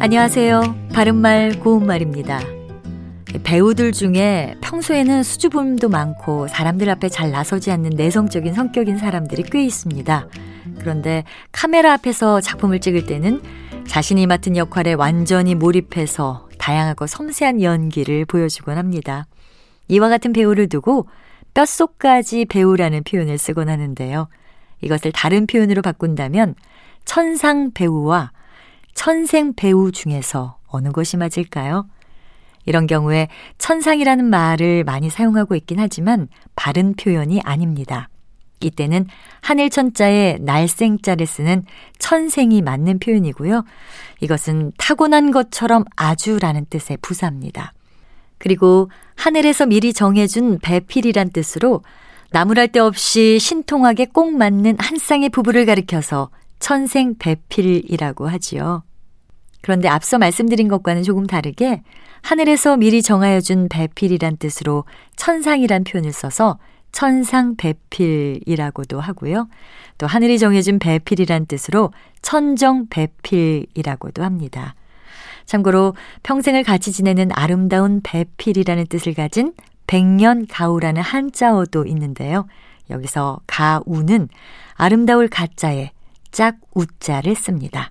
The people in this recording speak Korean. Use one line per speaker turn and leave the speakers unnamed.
안녕하세요. 바른말 고운말입니다. 배우들 중에 평소에는 수줍음도 많고 사람들 앞에 잘 나서지 않는 내성적인 성격인 사람들이 꽤 있습니다. 그런데 카메라 앞에서 작품을 찍을 때는 자신이 맡은 역할에 완전히 몰입해서 다양하고 섬세한 연기를 보여주곤 합니다. 이와 같은 배우를 두고 뼛속까지 배우라는 표현을 쓰곤 하는데요. 이것을 다른 표현으로 바꾼다면 천상 배우와 천생 배우 중에서 어느 것이 맞을까요? 이런 경우에 천상이라는 말을 많이 사용하고 있긴 하지만 바른 표현이 아닙니다. 이때는 하늘 천자에 날생자를 쓰는 천생이 맞는 표현이고요. 이것은 타고난 것처럼 아주라는 뜻의 부사입니다. 그리고 하늘에서 미리 정해준 배필이란 뜻으로 나무랄 데 없이 신통하게 꼭 맞는 한 쌍의 부부를 가리켜서 천생 배필이라고 하지요. 그런데 앞서 말씀드린 것과는 조금 다르게 하늘에서 미리 정하여 준 배필이란 뜻으로 천상이란 표현을 써서 천상 배필이라고도 하고요. 또 하늘이 정해준 배필이란 뜻으로 천정 배필이라고도 합니다. 참고로 평생을 같이 지내는 아름다운 배필이라는 뜻을 가진 백년 가우라는 한자어도 있는데요. 여기서 가우는 아름다울 가자에 짝 우자를 씁니다.